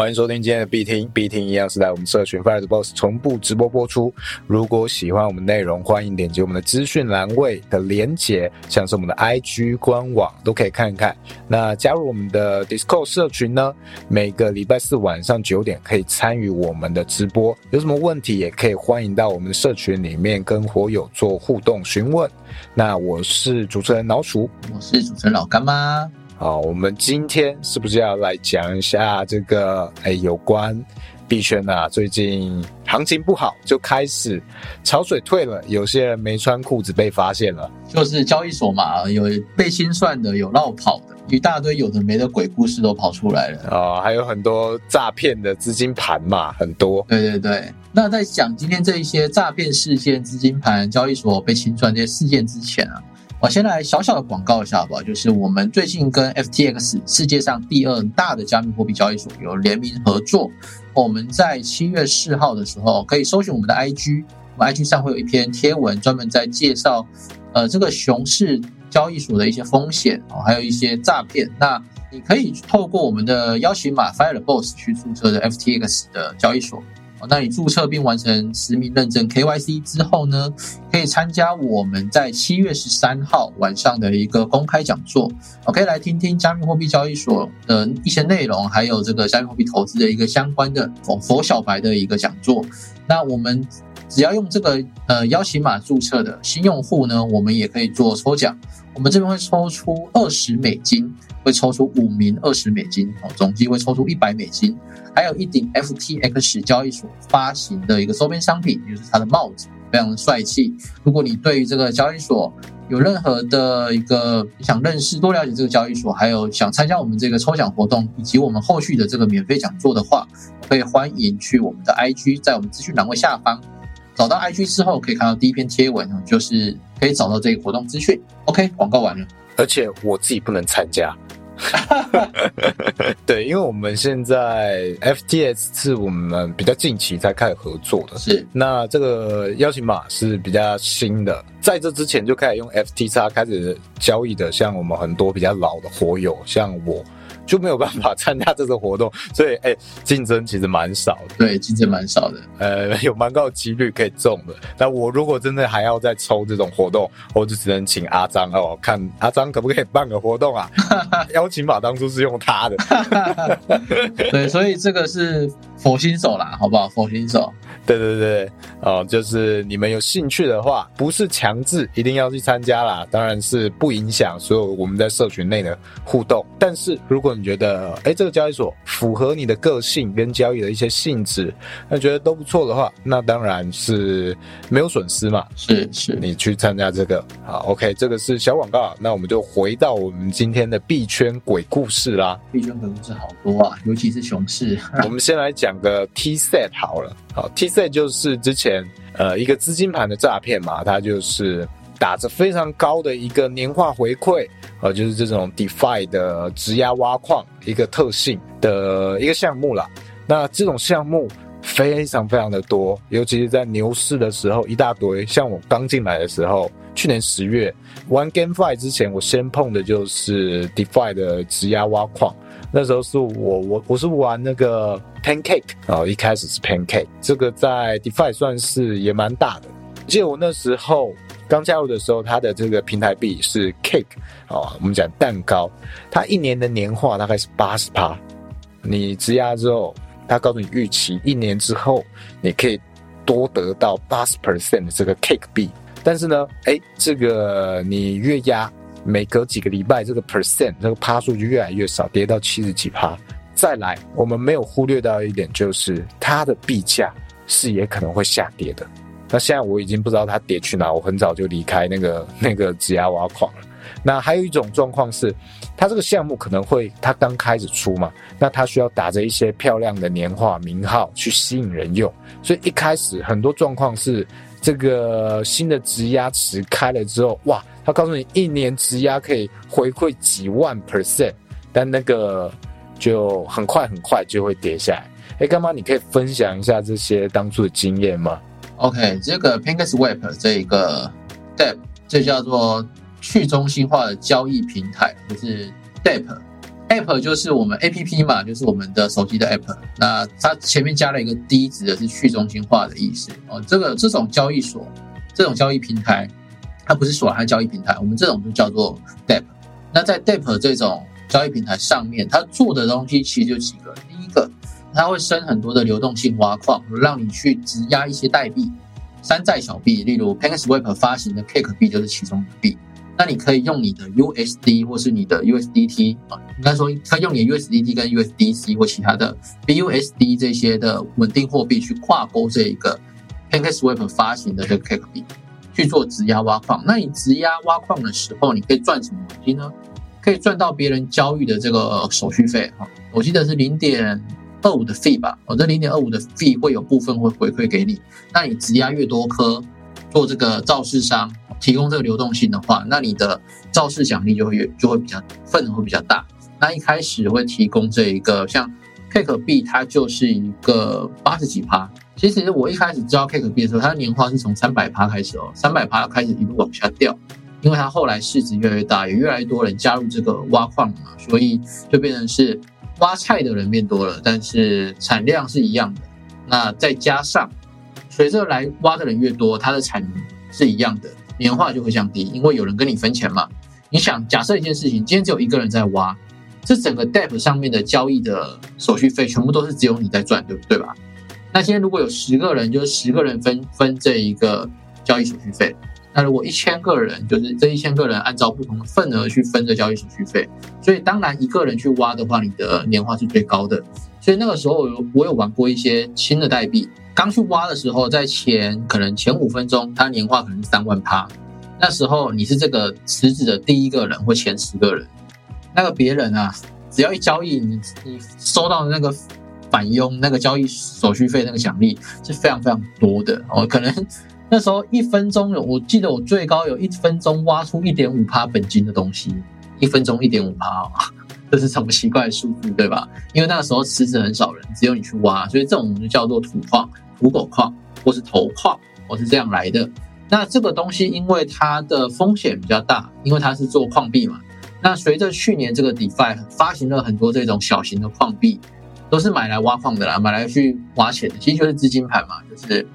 欢迎收听今天的必听，必听一样是在我们社群 Fire Boss 同步直播播出。如果喜欢我们内容，欢迎点击我们的资讯栏位的连结，像是我们的 IG 官网都可以看一看。那加入我们的 Discord 社群呢，每个礼拜四晚上九点可以参与我们的直播，有什么问题也可以欢迎到我们的社群里面跟火友做互动询问。那我是主持人老鼠，我是主持人老干妈。好，我们今天是不是要来讲一下这个？哎，有关币圈啊，最近行情不好，就开始潮水退了，有些人没穿裤子被发现了。就是交易所嘛，有被清算的，有绕跑的，一大堆有的没的鬼故事都跑出来了啊，还有很多诈骗的资金盘嘛，很多。对对对，那在讲今天这一些诈骗事件、资金盘、交易所被清算这些事件之前啊。我先来小小的广告一下吧，就是我们最近跟 FTX 世界上第二大的加密货币交易所有联名合作。我们在七月四号的时候，可以搜寻我们的 IG，我们 IG 上会有一篇贴文，专门在介绍呃这个熊市交易所的一些风险哦，还有一些诈骗。那你可以透过我们的邀请码 FireBoss 去注册的 FTX 的交易所。那你注册并完成实名认证 KYC 之后呢，可以参加我们在七月十三号晚上的一个公开讲座，OK，来听听加密货币交易所的一些内容，还有这个加密货币投资的一个相关的佛佛小白的一个讲座。那我们只要用这个呃邀请码注册的新用户呢，我们也可以做抽奖，我们这边会抽出二十美金。会抽出五名二十美金哦，总计会抽出一百美金，还有一顶 FTX 交易所发行的一个周边商品，就是它的帽子，非常的帅气。如果你对于这个交易所有任何的一个想认识、多了解这个交易所，还有想参加我们这个抽奖活动以及我们后续的这个免费讲座的话，可以欢迎去我们的 IG，在我们资讯栏位下方找到 IG 之后，可以看到第一篇贴文，就是可以找到这个活动资讯。OK，广告完了。而且我自己不能参加，对，因为我们现在 FTS 是我们比较近期才开始合作的，是那这个邀请码是比较新的，在这之前就开始用 FTX 开始交易的，像我们很多比较老的火友，像我。就没有办法参加这个活动，所以哎，竞争其实蛮少的。对，竞争蛮少的，呃，有蛮高的几率可以中的。那我如果真的还要再抽这种活动，我就只能请阿张哦，看阿张可不可以办个活动啊？邀请码当初是用他的，对，所以这个是佛新手啦，好不好？佛新手。对对对，哦，就是你们有兴趣的话，不是强制一定要去参加啦，当然是不影响所有我们在社群内的互动。但是如果你觉得，哎，这个交易所符合你的个性跟交易的一些性质，那觉得都不错的话，那当然是没有损失嘛。是是，你去参加这个，好，OK，这个是小广告，那我们就回到我们今天的币圈鬼故事啦。币圈鬼故事好多啊，尤其是熊市。我们先来讲两个 T set 好了，好 T set 就是之前呃一个资金盘的诈骗嘛，它就是打着非常高的一个年化回馈，呃，就是这种 DeFi 的质押挖矿一个特性的一个项目啦。那这种项目非常非常的多，尤其是在牛市的时候一大堆。像我刚进来的时候，去年十月玩 GameFi 之前，我先碰的就是 DeFi 的质押挖矿。那时候是我我我是玩那个 Pancake 哦，一开始是 Pancake，这个在 DeFi 算是也蛮大的。记得我那时候刚加入的时候，它的这个平台币是 Cake 哦，我们讲蛋糕，它一年的年化大概是八十趴。你质押之后，它告诉你预期一年之后你可以多得到八十 percent 的这个 Cake 币，但是呢，哎，这个你越压。每隔几个礼拜，这个 percent 这个趴数就越来越少，跌到七十几趴。再来，我们没有忽略到一点，就是它的币价是也可能会下跌的。那现在我已经不知道它跌去哪，我很早就离开那个 那个质押挖矿了。那还有一种状况是，它这个项目可能会它刚开始出嘛，那它需要打着一些漂亮的年化名号去吸引人用，所以一开始很多状况是这个新的质押池开了之后，哇！他告诉你，一年质押可以回馈几万 percent，但那个就很快很快就会跌下来。哎，干妈，你可以分享一下这些当初的经验吗？OK，这个 PancakeSwap 这一个 Dep，这叫做去中心化的交易平台，就是 Dep App 就是我们 APP 嘛，就是我们的手机的 App。那它前面加了一个 D，指的是去中心化的意思哦。这个这种交易所，这种交易平台，它不是所，它交易平台，我们这种就叫做 DApp。那在 DApp 这种交易平台上面，它做的东西其实就几个。第一个，它会生很多的流动性挖矿，让你去质押一些代币、山寨小币，例如 PancakeSwap 发行的 Cake 币就是其中一币。那你可以用你的 USD 或是你的 USDT 啊，应该说可以用你 USDT 跟 USDC 或其他的 BUSD 这些的稳定货币去跨钩这一个 PancakeSwap 发行的这个 Cake 币去做质押挖矿。那你质押挖矿的时候，你可以赚什么东西呢？可以赚到别人交易的这个手续费啊，我记得是零点二五的 fee 吧，哦，这零点二五的 fee 会有部分会回馈给你。那你质押越多颗，做这个造市商。提供这个流动性的话，那你的造势奖励就会越就会比较份额会比较大。那一开始会提供这一个像 Cake B，，它就是一个八十几趴。其实我一开始知道 Cake B 的时候，它的年化是从三百趴开始哦，三百趴开始一路往下掉，因为它后来市值越来越大，有越来越多人加入这个挖矿嘛，所以就变成是挖菜的人变多了，但是产量是一样的。那再加上随着来挖的人越多，它的产是一样的。年化就会降低，因为有人跟你分钱嘛。你想，假设一件事情，今天只有一个人在挖，这整个 Depp 上面的交易的手续费全部都是只有你在赚，对不对吧？那今天如果有十个人，就是十个人分分这一个交易手续费。那如果一千个人，就是这一千个人按照不同的份额去分这交易手续费。所以当然一个人去挖的话，你的年化是最高的。所以那个时候我有玩过一些新的代币。刚去挖的时候，在前可能前五分钟，它年化可能是三万趴。那时候你是这个池子的第一个人或前十个人，那个别人啊，只要一交易，你你收到的那个返佣、那个交易手续费、那个奖励是非常非常多的哦。可能那时候一分钟有，我记得我最高有一分钟挖出一点五趴本金的东西，一分钟一点五趴，这是什么奇怪的数字，对吧？因为那个时候池子很少人，只有你去挖，所以这种就叫做土矿。土狗矿或是头矿，我是这样来的。那这个东西因为它的风险比较大，因为它是做矿币嘛。那随着去年这个 DeFi 发行了很多这种小型的矿币，都是买来挖矿的啦，买来去挖钱的，其实就是资金盘嘛，就是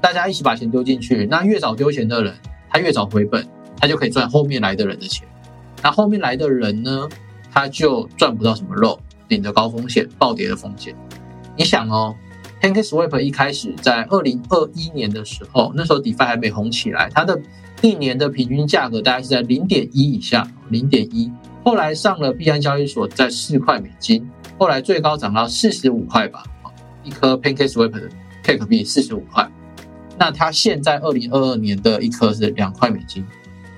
大家一起把钱丢进去。那越早丢钱的人，他越早回本，他就可以赚后面来的人的钱。那后面来的人呢，他就赚不到什么肉，顶着高风险暴跌的风险。你想哦。PancakeSwap 一开始在二零二一年的时候，那时候 DeFi 还没红起来，它的一年的平均价格大概是在零点一以下，零点一。后来上了币安交易所，在四块美金，后来最高涨到四十五块吧，一颗 PancakeSwap 的 Cake 币四十五块。那它现在二零二二年的一颗是两块美金。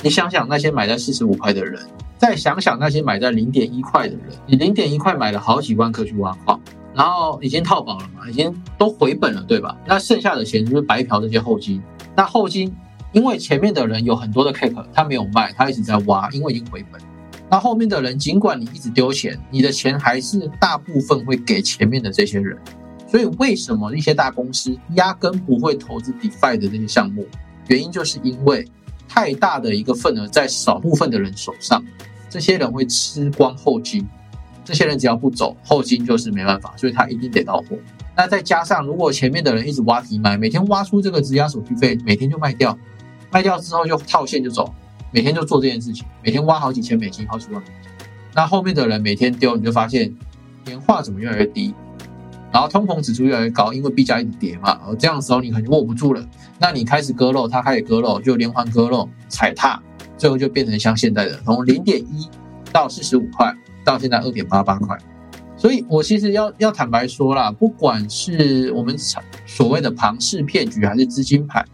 你想想那些买在四十五块的人，再想想那些买在零点一块的人，你零点一块买了好几万颗去挖矿。然后已经套保了嘛，已经都回本了，对吧？那剩下的钱就是白嫖这些后金。那后金，因为前面的人有很多的 cap，他没有卖，他一直在挖，因为已经回本。那后面的人，尽管你一直丢钱，你的钱还是大部分会给前面的这些人。所以为什么一些大公司压根不会投资 DeFi 的这些项目？原因就是因为太大的一个份额在少部分的人手上，这些人会吃光后金。这些人只要不走，后金就是没办法，所以他一定得到货。那再加上，如果前面的人一直挖提卖，每天挖出这个质押手续费，每天就卖掉，卖掉之后就套现就走，每天就做这件事情，每天挖好几千美金，好几万美金。那后面的人每天丢，你就发现年化怎么越来越低，然后通膨指数越来越高，因为币价一直跌嘛。而这样的时候你可能握不住了，那你开始割肉，他开始割肉，就连环割肉踩踏，最后就变成像现在的从零点一到四十五块。到现在二点八八块，所以我其实要要坦白说啦，不管是我们所谓的庞氏骗局，还是资金盘，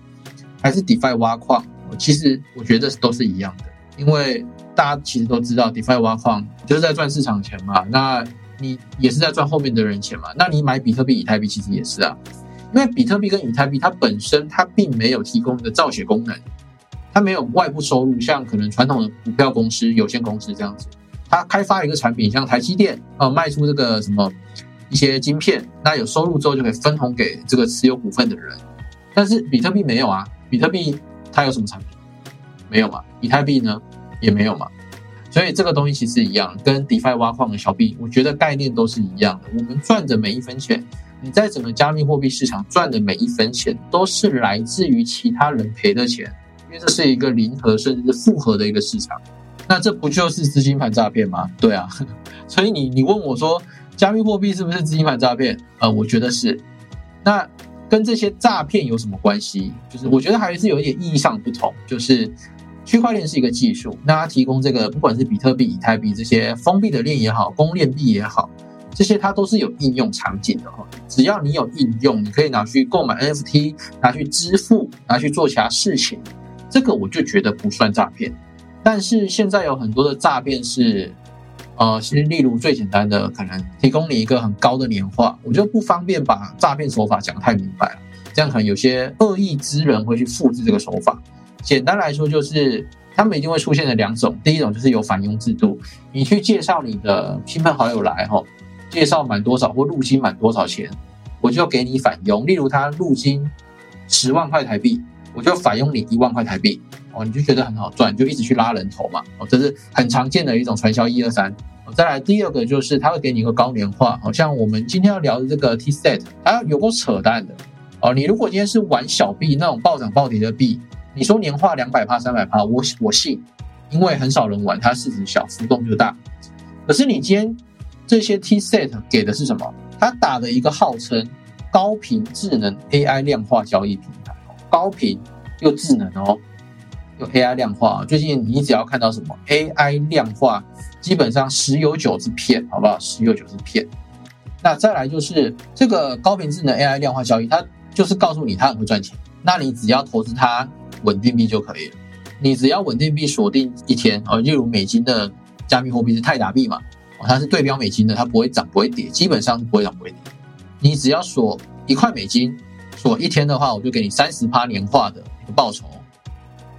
还是 DeFi 挖矿，其实我觉得都是一样的，因为大家其实都知道 DeFi 挖矿就是在赚市场钱嘛，那你也是在赚后面的人钱嘛，那你买比特币、以太币其实也是啊，因为比特币跟以太币它本身它并没有提供的造血功能，它没有外部收入，像可能传统的股票公司、有限公司这样子。他开发一个产品，像台积电啊，卖出这个什么一些晶片，那有收入之后就可以分红给这个持有股份的人。但是比特币没有啊，比特币它有什么产品？没有嘛？以太币呢也没有嘛？所以这个东西其实一样，跟 DeFi 挖矿的小币，我觉得概念都是一样的。我们赚的每一分钱，你在整个加密货币市场赚的每一分钱，都是来自于其他人赔的钱，因为这是一个零和甚至是复合的一个市场。那这不就是资金盘诈骗吗？对啊，所以你你问我说，加密货币是不是资金盘诈骗？呃，我觉得是。那跟这些诈骗有什么关系？就是我觉得还是有一点意义上不同，就是。区块链是一个技术，那它提供这个不管是比特币、以太币这些封闭的链也好，公链币也好，这些它都是有应用场景的哈。只要你有应用，你可以拿去购买 NFT，拿去支付，拿去做其他事情，这个我就觉得不算诈骗。但是现在有很多的诈骗是，呃，其实例如最简单的，可能提供你一个很高的年化，我就不方便把诈骗手法讲太明白了，这样可能有些恶意之人会去复制这个手法。简单来说，就是他们一定会出现的两种。第一种就是有返佣制度，你去介绍你的亲朋好友来，哈，介绍满多少或入金满多少钱，我就给你返佣。例如他入金十万块台币，我就返佣你一万块台币，哦，你就觉得很好赚，就一直去拉人头嘛，哦，这是很常见的一种传销一二三。再来第二个就是他会给你一个高年化，好像我们今天要聊的这个 T set，它有够扯淡的，哦，你如果今天是玩小币那种暴涨暴跌的币。你说年化两百帕、三百帕，我我信，因为很少人玩，它市值小，浮动就大。可是你今天这些 T set 给的是什么？它打的一个号称高频智能 AI 量化交易平台，高频又智能哦，又 AI 量化。最近你只要看到什么 AI 量化，基本上十有九是骗，好不好？十有九是骗。那再来就是这个高频智能 AI 量化交易，它就是告诉你它很会赚钱，那你只要投资它。稳定币就可以了，你只要稳定币锁定一天哦，例如美金的加密货币是泰达币嘛，它是对标美金的，它不会涨不会跌，基本上不会涨不会跌。你只要锁一块美金，锁一天的话，我就给你三十趴年化的一个报酬。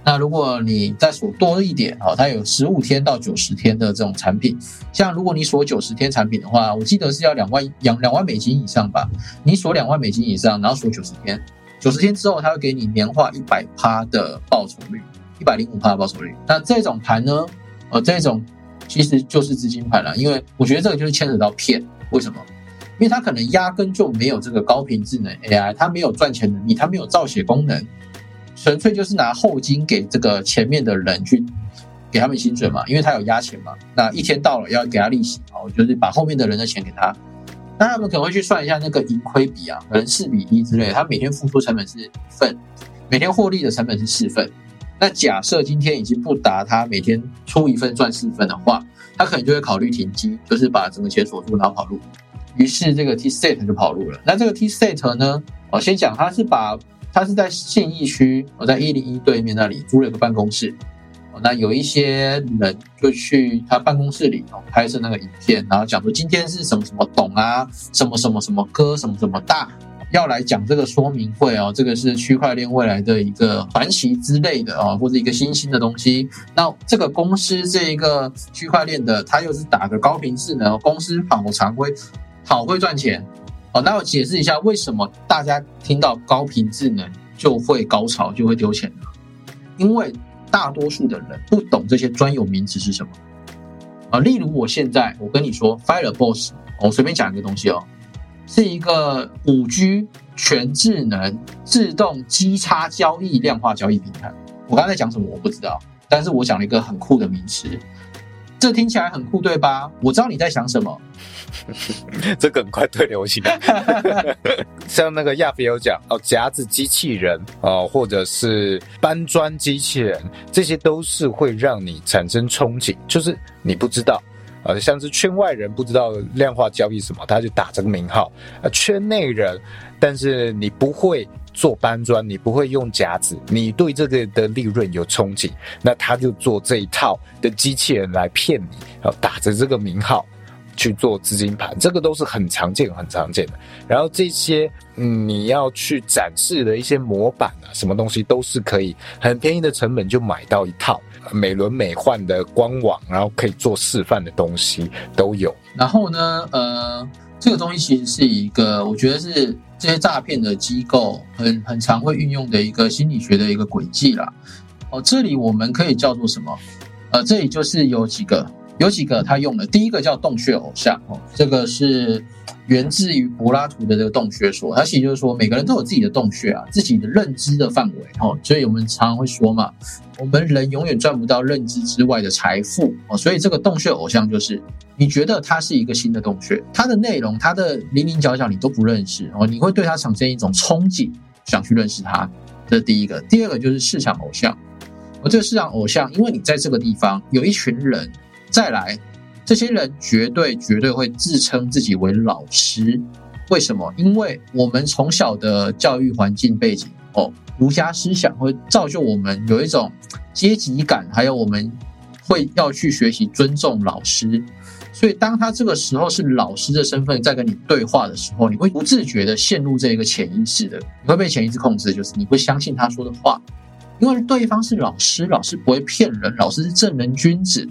那如果你再锁多一点哦，它有十五天到九十天的这种产品，像如果你锁九十天产品的话，我记得是要两万两两万美金以上吧，你锁两万美金以上，然后锁九十天。九十天之后，它会给你年化一百趴的报酬率，一百零五趴的报酬率。那这种盘呢？呃，这种其实就是资金盘了，因为我觉得这个就是牵扯到骗。为什么？因为它可能压根就没有这个高频智能 AI，它没有赚钱能力，它没有造血功能，纯粹就是拿后金给这个前面的人去给他们薪水嘛，因为他有压钱嘛。那一天到了要给他利息，哦，就是把后面的人的钱给他。那他们可能会去算一下那个盈亏比啊，可能四比一之类。他每天付出成本是一份，每天获利的成本是四份。那假设今天已经不达他每天出一份赚四份的话，他可能就会考虑停机，就是把整个钱锁住然后跑路。于是这个 T set 就跑路了。那这个 T set 呢，我先讲，他是把他是在信义区，我在一零一对面那里租了一个办公室。那有一些人就去他办公室里哦拍摄那个影片，然后讲说今天是什么什么董啊，什么什么什么哥，什么什么大，要来讲这个说明会哦，这个是区块链未来的一个传奇之类的啊，或者一个新兴的东西。那这个公司这一个区块链的，它又是打着高频智能，公司好常规，好会赚钱好。那我解释一下，为什么大家听到高频智能就会高潮，就会丢钱呢？因为。大多数的人不懂这些专有名词是什么啊？例如，我现在我跟你说，Fireboss，我随便讲一个东西哦，是一个五 G 全智能自动基差交易量化交易平台。我刚才讲什么我不知道，但是我讲了一个很酷的名词，这听起来很酷，对吧？我知道你在想什么。这个很快对流行，像那个亚非有讲哦，夹子机器人哦，或者是搬砖机器人，这些都是会让你产生憧憬。就是你不知道，呃，像是圈外人不知道量化交易什么，他就打这个名号；啊，圈内人，但是你不会做搬砖，你不会用夹子，你对这个的利润有憧憬，那他就做这一套的机器人来骗你，然后打着这个名号。去做资金盘，这个都是很常见、很常见的。然后这些，嗯，你要去展示的一些模板啊，什么东西都是可以很便宜的成本就买到一套美轮美奂的官网，然后可以做示范的东西都有。然后呢，呃，这个东西其实是一个，我觉得是这些诈骗的机构很很常会运用的一个心理学的一个轨迹啦。哦，这里我们可以叫做什么？呃，这里就是有几个，有几个他用的，第一个叫洞穴偶像哦，这个是源自于柏拉图的这个洞穴说，它其实就是说每个人都有自己的洞穴啊，自己的认知的范围哦，所以我们常常会说嘛，我们人永远赚不到认知之外的财富哦，所以这个洞穴偶像就是你觉得它是一个新的洞穴，它的内容、它的零零角角你都不认识哦，你会对它产生一种憧憬，想去认识它，这第一个。第二个就是市场偶像。而这个市场偶像，因为你在这个地方有一群人再来，这些人绝对绝对会自称自己为老师。为什么？因为我们从小的教育环境背景哦，儒家思想会造就我们有一种阶级感，还有我们会要去学习尊重老师。所以，当他这个时候是老师的身份在跟你对话的时候，你会不自觉的陷入这个潜意识的，你会被潜意识控制，就是你会相信他说的话。因为对方是老师，老师不会骗人，老师是正人君子。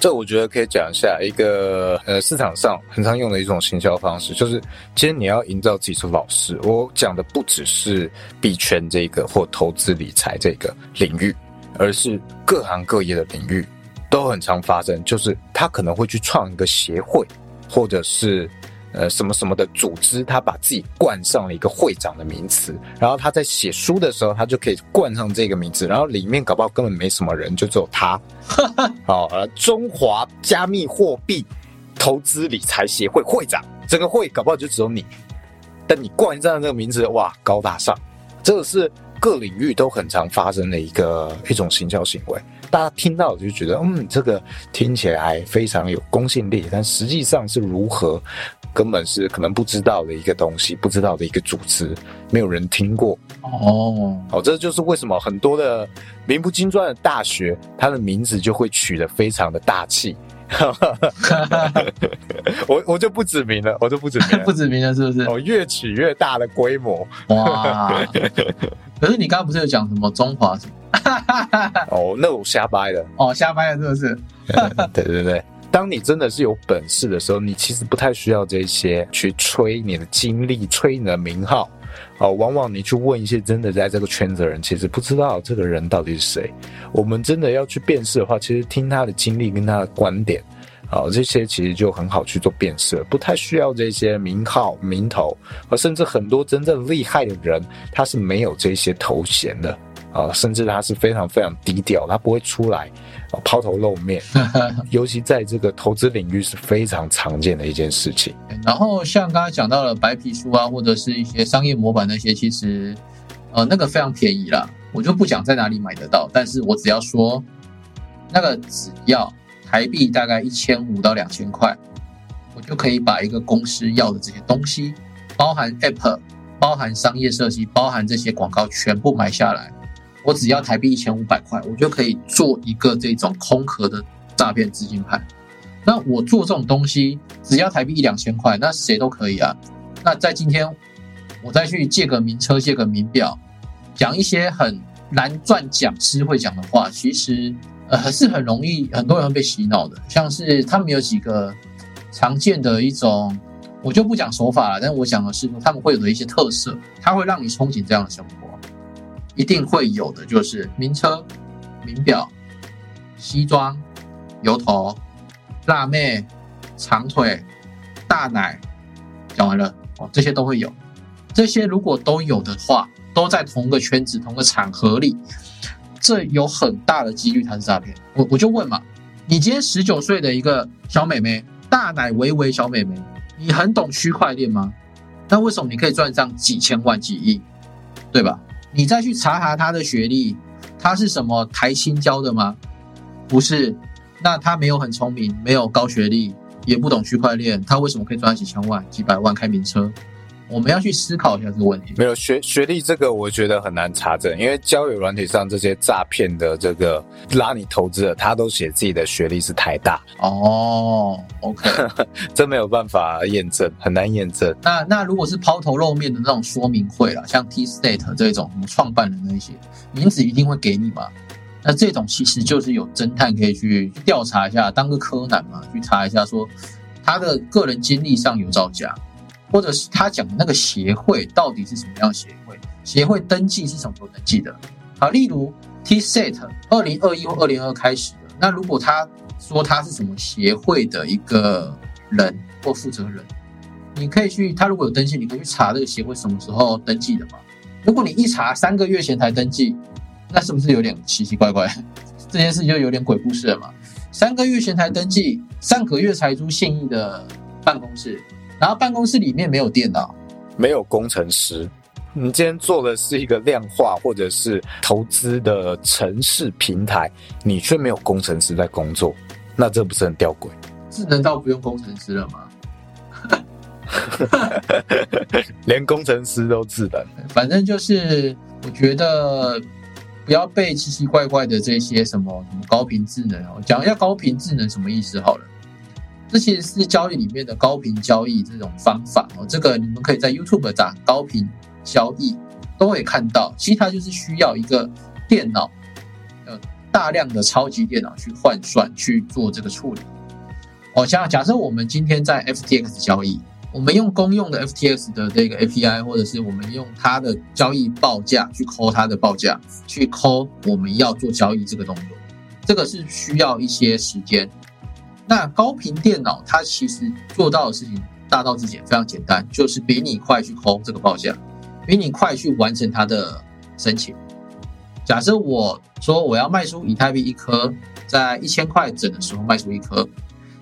这我觉得可以讲一下一个呃市场上很常用的一种行销方式，就是其实你要营造自己是老师。我讲的不只是币圈这个或投资理财这个领域，而是各行各业的领域都很常发生，就是他可能会去创一个协会，或者是。呃，什么什么的组织，他把自己冠上了一个会长的名词，然后他在写书的时候，他就可以冠上这个名字，然后里面搞不好根本没什么人，就只有他。好，呃，中华加密货币投资理财协会会长，整个会搞不好就只有你，但你冠上这个名字，哇，高大上，这个是各领域都很常发生的一个一种行销行为。大家听到就觉得，嗯，这个听起来非常有公信力，但实际上是如何，根本是可能不知道的一个东西，不知道的一个组织，没有人听过。哦，哦，这就是为什么很多的名不经传的大学，它的名字就会取得非常的大气。我我就不指名了，我就不指名，不指名了，是不是？哦，越取越大的规模。哇！可是你刚刚不是有讲什么中华什么？哦，那我瞎掰了。哦，瞎掰了，是不是？对对对，当你真的是有本事的时候，你其实不太需要这些去吹你的经历、吹你的名号。哦，往往你去问一些真的在这个圈子的人，其实不知道这个人到底是谁。我们真的要去辨识的话，其实听他的经历跟他的观点，啊，这些其实就很好去做辨识，不太需要这些名号、名头，而甚至很多真正厉害的人，他是没有这些头衔的。啊，甚至他是非常非常低调，他不会出来抛头露面，尤其在这个投资领域是非常常见的一件事情。然后像刚才讲到了白皮书啊，或者是一些商业模板那些，其实呃那个非常便宜啦，我就不讲在哪里买得到，但是我只要说那个只要台币大概一千五到两千块，我就可以把一个公司要的这些东西，包含 App、包含商业设计、包含这些广告全部买下来。我只要台币一千五百块，我就可以做一个这种空壳的诈骗资金盘。那我做这种东西，只要台币一两千块，那谁都可以啊。那在今天，我再去借个名车，借个名表，讲一些很难赚讲师会讲的话，其实呃是很容易，很多人会被洗脑的。像是他们有几个常见的一种，我就不讲手法了，但我讲的是他们会有的一些特色，它会让你憧憬这样的生活。一定会有的，就是名车、名表、西装、油头、辣妹、长腿、大奶，讲完了哦，这些都会有。这些如果都有的话，都在同个圈子、同个场合里，这有很大的几率它是诈骗。我我就问嘛，你今天十九岁的一个小美眉，大奶微微小美眉，你很懂区块链吗？那为什么你可以赚上几千万、几亿，对吧？你再去查查他的学历，他是什么台青教的吗？不是，那他没有很聪明，没有高学历，也不懂区块链，他为什么可以赚几千万、几百万开名车？我们要去思考一下这个问题。没有学学历这个，我觉得很难查证，因为交友软体上这些诈骗的这个拉你投资的，他都写自己的学历是台大。哦，OK，这没有办法验证，很难验证。那那如果是抛头露面的那种说明会啦，像 T State 这种什么创办人那些名字一定会给你嘛？那这种其实就是有侦探可以去调查一下，当个柯南嘛，去查一下说他的个人经历上有造假。或者是他讲的那个协会到底是什么样的协会？协会登记是什么时候登记的？好，例如 T Set 二零二一或二零二开始的，那如果他说他是什么协会的一个人或负责人，你可以去，他如果有登记，你可以去查这个协会什么时候登记的嘛。如果你一查三个月前才登记，那是不是有点奇奇怪怪？这件事就有点鬼故事了嘛。三个月前才登记，上个月才租现役的办公室，然后办公室里面没有电脑，没有工程师。你今天做的是一个量化或者是投资的城市平台，你却没有工程师在工作，那这不是很吊诡？智能到不用工程师了吗？连工程师都智能，反正就是我觉得不要被奇奇怪怪的这些什么什么高频智能哦，讲一下高频智能什么意思好了。这其实是交易里面的高频交易这种方法哦，这个你们可以在 YouTube 打高频交易都会看到。其实它就是需要一个电脑，呃，大量的超级电脑去换算去做这个处理。哦，像假设我们今天在 FTX 交易。我们用公用的 FTX 的这个 API，或者是我们用它的交易报价去抠它的报价，去抠我们要做交易这个动作，这个是需要一些时间。那高频电脑它其实做到的事情大道至简，非常简单，就是比你快去抠这个报价，比你快去完成它的申请。假设我说我要卖出以太币一颗，在一千块整的时候卖出一颗，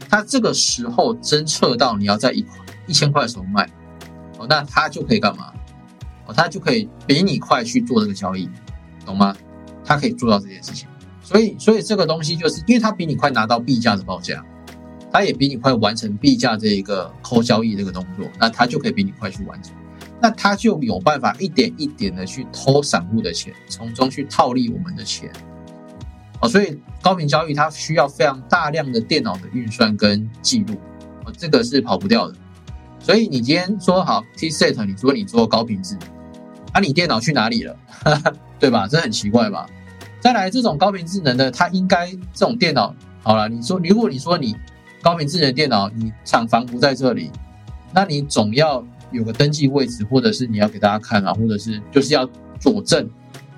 它这个时候侦测到你要在一。一千块的时候卖，哦，那他就可以干嘛？哦，他就可以比你快去做这个交易，懂吗？他可以做到这件事情。所以，所以这个东西就是因为他比你快拿到币价的报价，他也比你快完成币价这一个抠交易这个动作，那他就可以比你快去完成。那他就有办法一点一点的去偷散户的钱，从中去套利我们的钱。哦，所以高频交易它需要非常大量的电脑的运算跟记录，哦，这个是跑不掉的。所以你今天说好 T set，你说你做高频智能，啊，你电脑去哪里了？对吧？这很奇怪吧？再来，这种高频智能的，它应该这种电脑好了。你说，如果你说你高频智能电脑，你厂房不在这里，那你总要有个登记位置，或者是你要给大家看啊，或者是就是要佐证，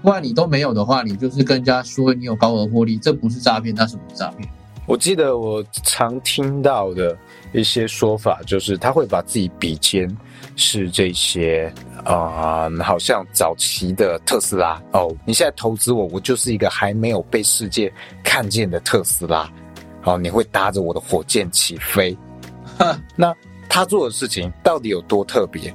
不然你都没有的话，你就是跟人家说你有高额获利，这不是诈骗，那什么诈骗？我记得我常听到的。一些说法就是他会把自己比肩是这些啊，好像早期的特斯拉哦，你现在投资我，我就是一个还没有被世界看见的特斯拉，好，你会搭着我的火箭起飞。那他做的事情到底有多特别？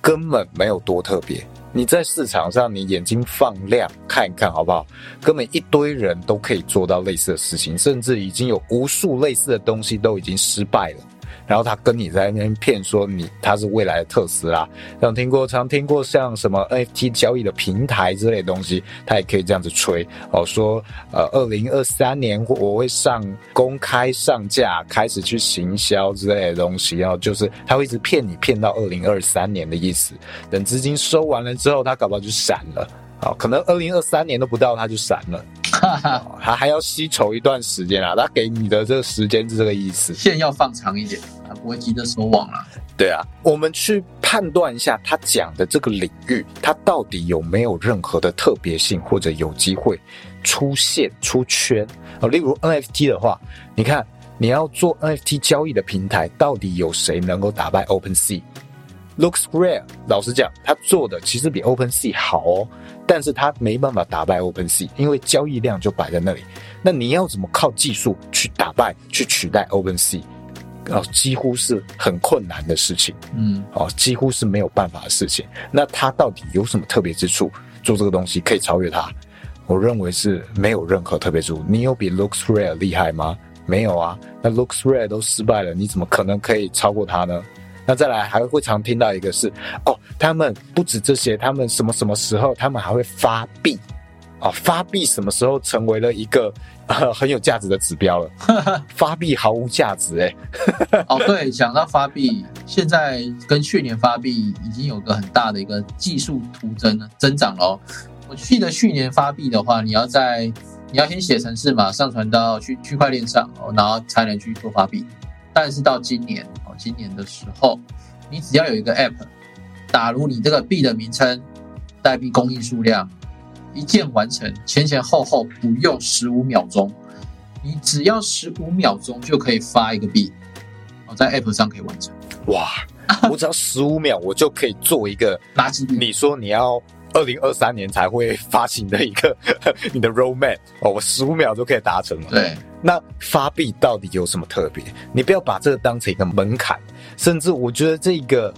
根本没有多特别。你在市场上，你眼睛放亮看一看，好不好？根本一堆人都可以做到类似的事情，甚至已经有无数类似的东西都已经失败了。然后他跟你在那边骗说你他是未来的特斯拉，像听过常听过像什么 NFT 交易的平台之类的东西，他也可以这样子吹。哦，说呃二零二三年我会上公开上架，开始去行销之类的东西，然后就是他会一直骗你骗到二零二三年的意思，等资金收完了之后，他搞不好就闪了，好，可能二零二三年都不到他就闪了。哈哈，他还要吸筹一段时间啊！他给你的这个时间是这个意思，线要放长一点，他不会急着收网了。对啊，我们去判断一下他讲的这个领域，它到底有没有任何的特别性，或者有机会出现出圈哦。例如 NFT 的话，你看你要做 NFT 交易的平台，到底有谁能够打败 OpenSea？Looks rare，老实讲，他做的其实比 OpenSea 好哦。但是他没办法打败 OpenSea，因为交易量就摆在那里。那你要怎么靠技术去打败、去取代 OpenSea？哦，几乎是很困难的事情。嗯，哦，几乎是没有办法的事情。那他到底有什么特别之处？做这个东西可以超越他？我认为是没有任何特别之处。你有比 Looks Rare 厉害吗？没有啊。那 Looks Rare 都失败了，你怎么可能可以超过他呢？那再来还会常听到一个是哦，他们不止这些，他们什么什么时候他们还会发币，哦，发币什么时候成为了一个很有价值的指标了？发币毫无价值哎。哦，对，讲到发币，现在跟去年发币已经有个很大的一个技术突增增长了。我记得去年发币的话，你要在你要先写程式嘛，上传到区区块链上，然后才能去做发币。但是到今年哦，今年的时候，你只要有一个 App，打入你这个币的名称、代币供应数量，一键完成，前前后后不用十五秒钟，你只要十五秒钟就可以发一个币，我，在 App 上可以完成。哇，我只要十五秒，我就可以做一个 垃圾币。你说你要二零二三年才会发行的一个 你的 roadmap 哦，我十五秒就可以达成了。对，那发币到底有什么特别？你不要把这个当成一个门槛，甚至我觉得这个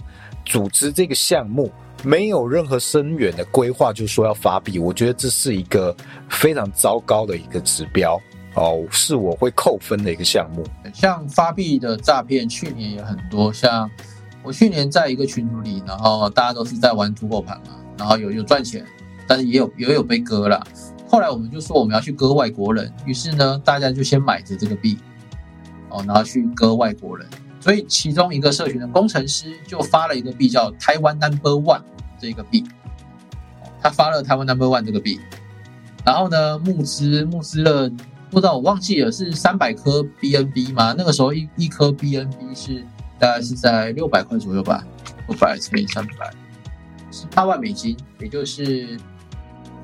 组织这个项目没有任何深远的规划，就说要发币，我觉得这是一个非常糟糕的一个指标哦，是我会扣分的一个项目。像发币的诈骗，去年也很多。像我去年在一个群组里，然后大家都是在玩土狗盘嘛，然后有有赚钱，但是也有也有被割了。后来我们就说我们要去割外国人，于是呢，大家就先买着这个币，哦，然后去割外国人。所以其中一个社群的工程师就发了一个币叫台湾 Number One 这个币，他发了台湾 Number One 这个币，然后呢募资募资了。不知道我忘记了是三百颗 BNB 吗？那个时候一一颗 BNB 是大概是在六百块左右吧，六百乘以三百，十八万美金，也就是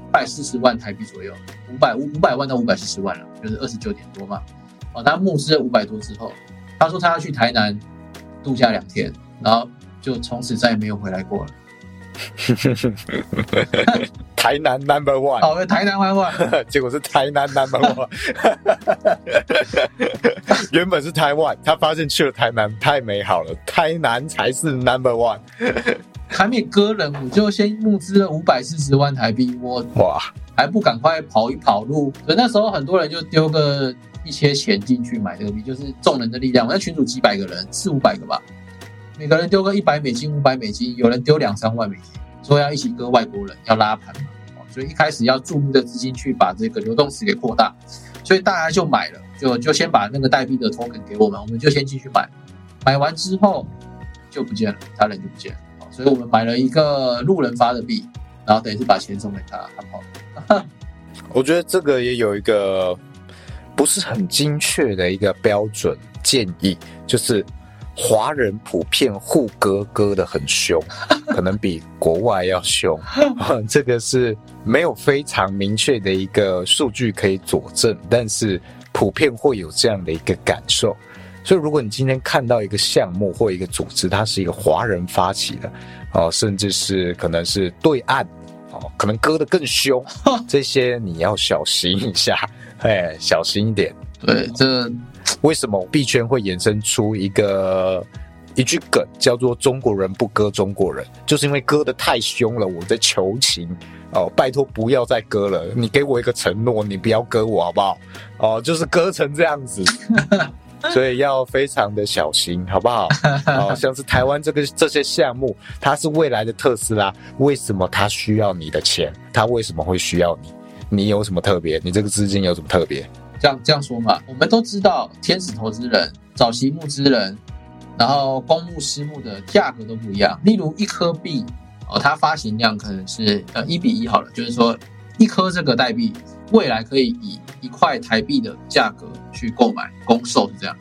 五百四十万台币左右，五百五五百万到五百四十万了，就是二十九点多嘛。哦，他募资了五百多之后，他说他要去台南度假两天，然后就从此再也没有回来过了。台南 Number One，哦，台南 Number One，结果是台南 Number One。原本是台湾，他发现去了台南太美好了，台南才是 Number One。还没割人，我就先募资了五百四十万台币，我哇，还不赶快跑一跑路？所以那时候很多人就丢个一些钱进去买这个币，就是众人的力量。我在群主几百个人，四五百个吧，每个人丢个一百美金、五百美金，有人丢两三万美金，说要一起割外国人，要拉盘嘛。所以一开始要注入的资金去把这个流动池给扩大，所以大家就买了，就就先把那个代币的 token 给我们，我们就先进去买，买完之后就不见了，他人就不见了，所以我们买了一个路人发的币，然后等于是把钱送给他，他跑了。我觉得这个也有一个不是很精确的一个标准建议，就是。华人普遍护割割的很凶，可能比国外要凶，这个是没有非常明确的一个数据可以佐证，但是普遍会有这样的一个感受。所以，如果你今天看到一个项目或一个组织，它是一个华人发起的，哦，甚至是可能是对岸，哦，可能割的更凶，这些你要小心一下，哎，小心一点。对，这。为什么币圈会衍生出一个一句梗，叫做“中国人不割中国人”，就是因为割的太凶了。我在求情哦，拜托不要再割了，你给我一个承诺，你不要割我好不好？哦，就是割成这样子，所以要非常的小心，好不好？哦，像是台湾这个这些项目，它是未来的特斯拉，为什么它需要你的钱？它为什么会需要你？你有什么特别？你这个资金有什么特别？这样这样说嘛，我们都知道天使投资人、早期募资人，然后公募私募的价格都不一样。例如一颗币哦，它发行量可能是呃一比一好了，就是说一颗这个代币未来可以以一块台币的价格去购买公售是这样。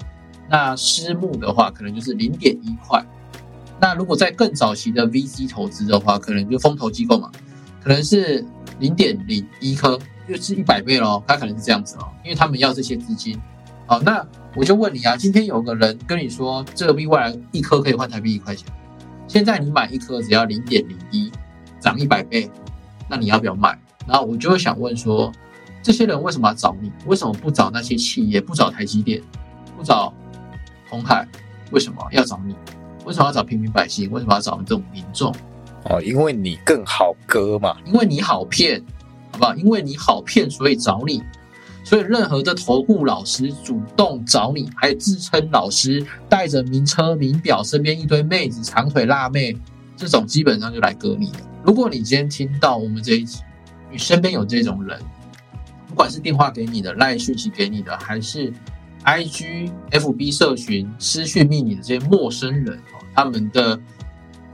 那私募的话，可能就是零点一块。那如果在更早期的 VC 投资的话，可能就风投机构嘛，可能是零点零一颗。就是一百倍喽，他可能是这样子哦，因为他们要这些资金。好，那我就问你啊，今天有个人跟你说这个币未来一颗可以换台币一块钱，现在你买一颗只要零点零一，涨一百倍，那你要不要买？然后我就会想问说，这些人为什么要找你？为什么不找那些企业？不找台积电？不找红海？为什么要找你？为什么要找平民百姓？为什么要找这种民众？哦，因为你更好割嘛，因为你好骗。好不好？因为你好骗，所以找你。所以任何的投顾老师主动找你，还自称老师，带着名车名表，身边一堆妹子，长腿辣妹，这种基本上就来割你的。如果你今天听到我们这一集，你身边有这种人，不管是电话给你的、赖讯息给你的，还是 IG、FB 社群私讯密你的这些陌生人他们的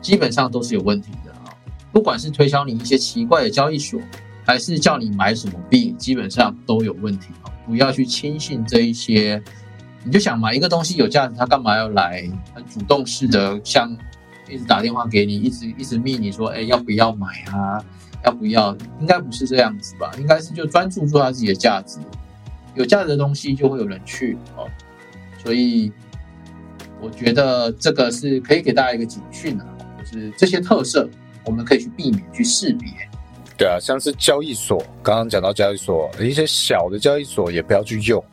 基本上都是有问题的啊。不管是推销你一些奇怪的交易所。还是叫你买什么币，基本上都有问题哦不要去轻信这一些，你就想买一个东西有价值，他干嘛要来很主动式的，像一直打电话给你，一直一直密你说，哎，要不要买啊？要不要？应该不是这样子吧？应该是就专注做他自己的价值。有价值的东西就会有人去哦，所以我觉得这个是可以给大家一个警讯的，就是这些特色我们可以去避免去识别。对啊，像是交易所，刚刚讲到交易所一些小的交易所也不要去用。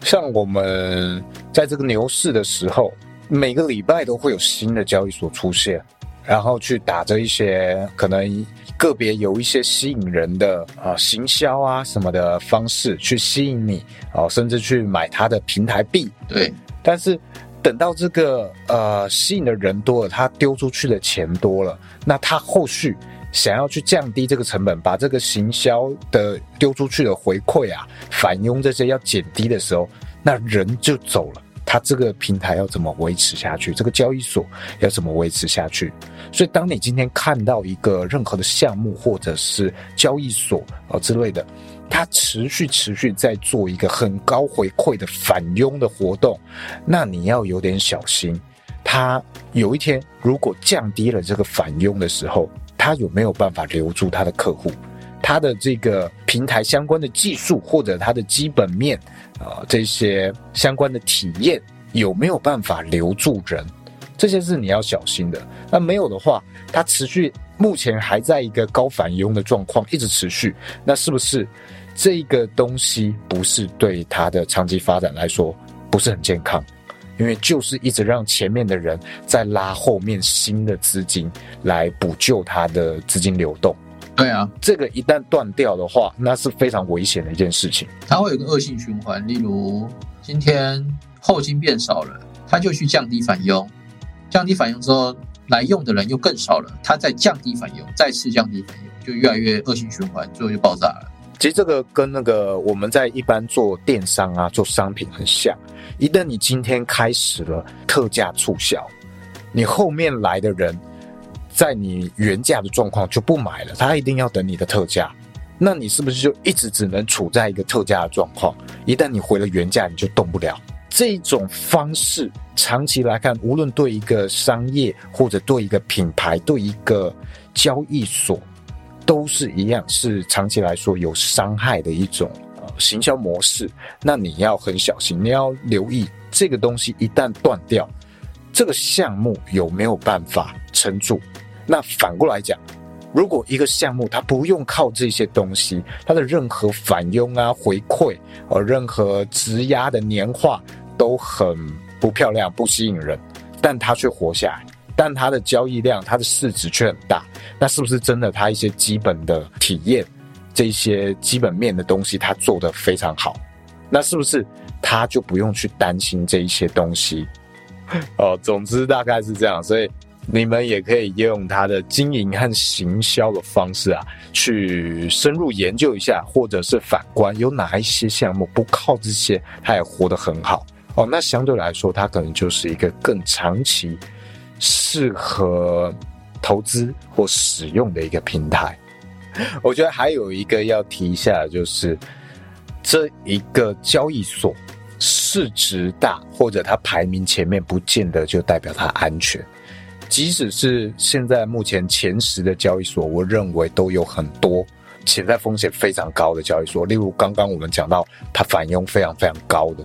像我们在这个牛市的时候，每个礼拜都会有新的交易所出现，然后去打着一些可能个别有一些吸引人的啊行销啊什么的方式去吸引你哦，甚至去买它的平台币。对，但是等到这个呃吸引的人多了，他丢出去的钱多了，那他后续。想要去降低这个成本，把这个行销的丢出去的回馈啊、返佣这些要减低的时候，那人就走了。他这个平台要怎么维持下去？这个交易所要怎么维持下去？所以，当你今天看到一个任何的项目或者是交易所啊之类的，它持续持续在做一个很高回馈的返佣的活动，那你要有点小心。它有一天如果降低了这个返佣的时候，他有没有办法留住他的客户？他的这个平台相关的技术或者他的基本面啊，这些相关的体验有没有办法留住人？这些是你要小心的。那没有的话，它持续目前还在一个高返佣的状况，一直持续，那是不是这个东西不是对它的长期发展来说不是很健康？因为就是一直让前面的人在拉后面新的资金来补救它的资金流动。对啊，这个一旦断掉的话，那是非常危险的一件事情。它会有个恶性循环，例如今天后金变少了，它就去降低反佣，降低反佣之后来用的人又更少了，它再降低反佣，再次降低反佣，就越来越恶性循环，最后就爆炸了。其实这个跟那个我们在一般做电商啊、做商品很像。一旦你今天开始了特价促销，你后面来的人，在你原价的状况就不买了，他一定要等你的特价。那你是不是就一直只能处在一个特价的状况？一旦你回了原价，你就动不了。这种方式长期来看，无论对一个商业或者对一个品牌、对一个交易所。都是一样，是长期来说有伤害的一种呃行销模式。那你要很小心，你要留意这个东西一旦断掉，这个项目有没有办法撑住？那反过来讲，如果一个项目它不用靠这些东西，它的任何返佣啊、回馈，呃，任何质押的年化都很不漂亮、不吸引人，但它却活下来。但它的交易量、它的市值却很大，那是不是真的？它一些基本的体验、这些基本面的东西，它做得非常好，那是不是他就不用去担心这一些东西？哦，总之大概是这样，所以你们也可以用它的经营和行销的方式啊，去深入研究一下，或者是反观有哪一些项目不靠这些，它也活得很好哦。那相对来说，它可能就是一个更长期。适合投资或使用的一个平台，我觉得还有一个要提一下，就是这一个交易所市值大或者它排名前面，不见得就代表它安全。即使是现在目前前十的交易所，我认为都有很多潜在风险非常高的交易所，例如刚刚我们讲到它反佣非常非常高的，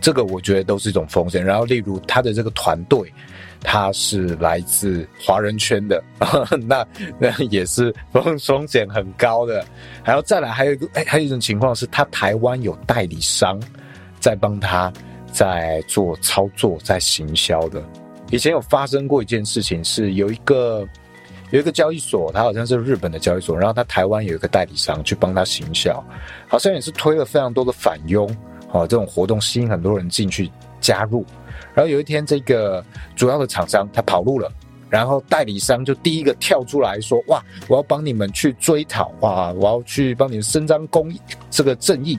这个我觉得都是一种风险。然后，例如它的这个团队。他是来自华人圈的，那 那也是风风险很高的。还要再来，还有一个，哎，还有一种情况是，他台湾有代理商在帮他在做操作，在行销的。以前有发生过一件事情，是有一个有一个交易所，它好像是日本的交易所，然后他台湾有一个代理商去帮他行销，好像也是推了非常多的返佣，哦，这种活动吸引很多人进去加入。然后有一天，这个主要的厂商他跑路了，然后代理商就第一个跳出来说：“哇，我要帮你们去追讨，哇，我要去帮你们伸张公义，这个正义。”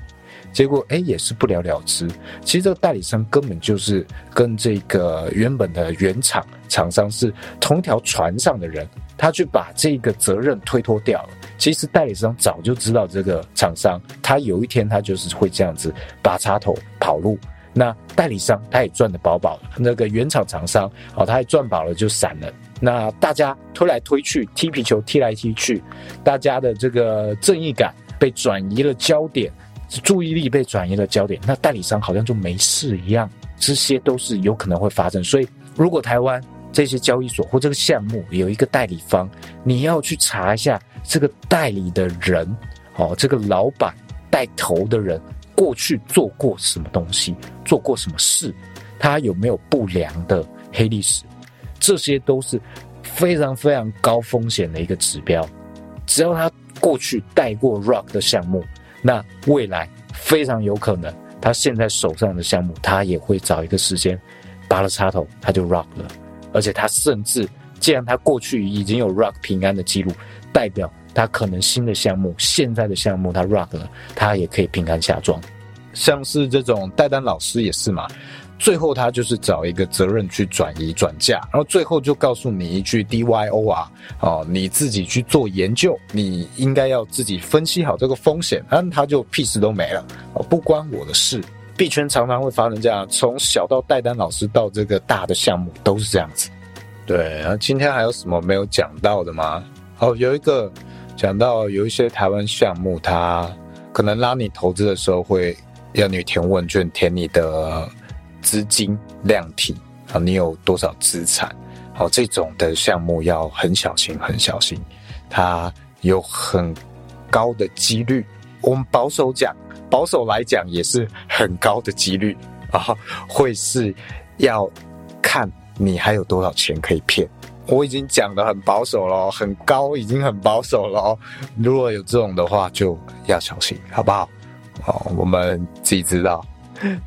结果哎，也是不了了之。其实这个代理商根本就是跟这个原本的原厂厂商是同一条船上的人，他去把这个责任推脱掉了。其实代理商早就知道这个厂商，他有一天他就是会这样子拔插头跑路。那代理商他也赚的饱饱了，那个原厂厂商哦，他也赚饱了就散了。那大家推来推去，踢皮球踢来踢去，大家的这个正义感被转移了焦点，注意力被转移了焦点，那代理商好像就没事一样，这些都是有可能会发生。所以，如果台湾这些交易所或这个项目有一个代理方，你要去查一下这个代理的人，哦，这个老板带头的人过去做过什么东西，做过什么事，他有没有不良的黑历史，这些都是非常非常高风险的一个指标。只要他过去带过 Rock 的项目。那未来非常有可能，他现在手上的项目，他也会找一个时间拔了插头，他就 rock 了。而且他甚至，既然他过去已经有 rock 平安的记录，代表他可能新的项目、现在的项目他 rock 了，他也可以平安下庄。像是这种代单老师也是嘛。最后他就是找一个责任去转移转嫁，然后最后就告诉你一句 D Y O 啊，哦，你自己去做研究，你应该要自己分析好这个风险，然后他就屁事都没了，哦，不关我的事。币圈常常会发生这样，从小到代单老师到这个大的项目都是这样子。对，然后今天还有什么没有讲到的吗？哦，有一个讲到有一些台湾项目，它可能拉你投资的时候会要你填问卷，填你的。资金量体啊，你有多少资产？好，这种的项目要很小心，很小心。它有很高的几率，我们保守讲，保守来讲也是很高的几率啊，会是要看你还有多少钱可以骗。我已经讲的很保守了，很高，已经很保守了。如果有这种的话，就要小心，好不好？好，我们自己知道。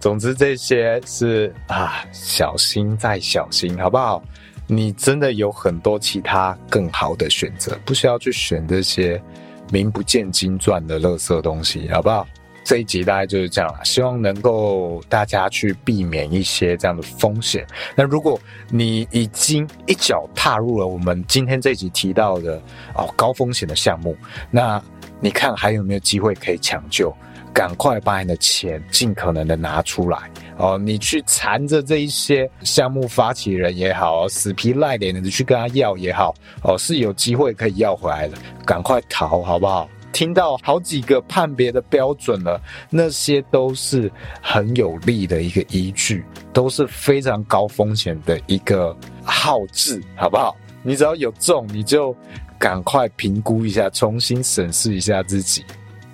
总之，这些是啊，小心再小心，好不好？你真的有很多其他更好的选择，不需要去选这些名不见经传的垃圾东西，好不好？这一集大概就是这样了，希望能够大家去避免一些这样的风险。那如果你已经一脚踏入了我们今天这一集提到的哦高风险的项目，那你看还有没有机会可以抢救？赶快把你的钱尽可能的拿出来哦！你去缠着这一些项目发起人也好，死皮赖脸的去跟他要也好哦，是有机会可以要回来的。赶快逃好不好？听到好几个判别的标准了，那些都是很有利的一个依据，都是非常高风险的一个号字，好不好？你只要有中，你就赶快评估一下，重新审视一下自己，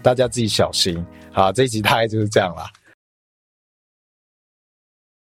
大家自己小心。好，这一集大概就是这样了。